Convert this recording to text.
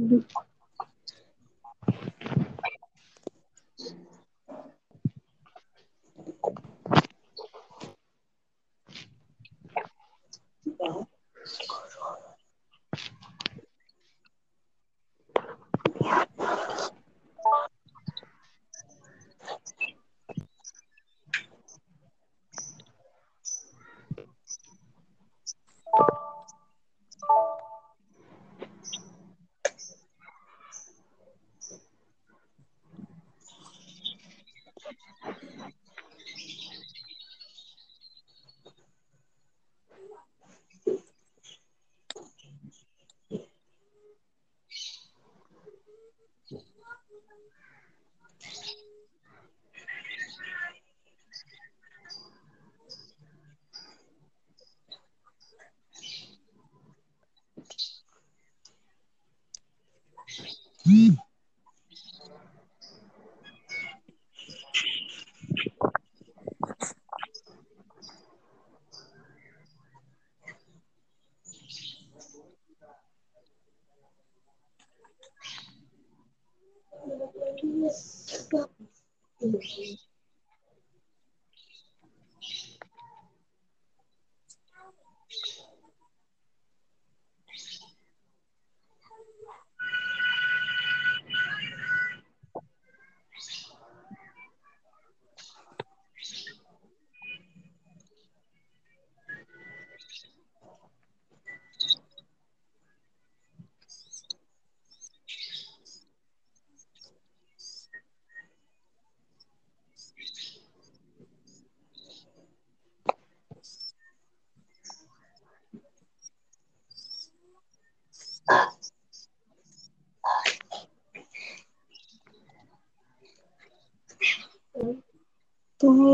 음. Mm. Yes. তুমি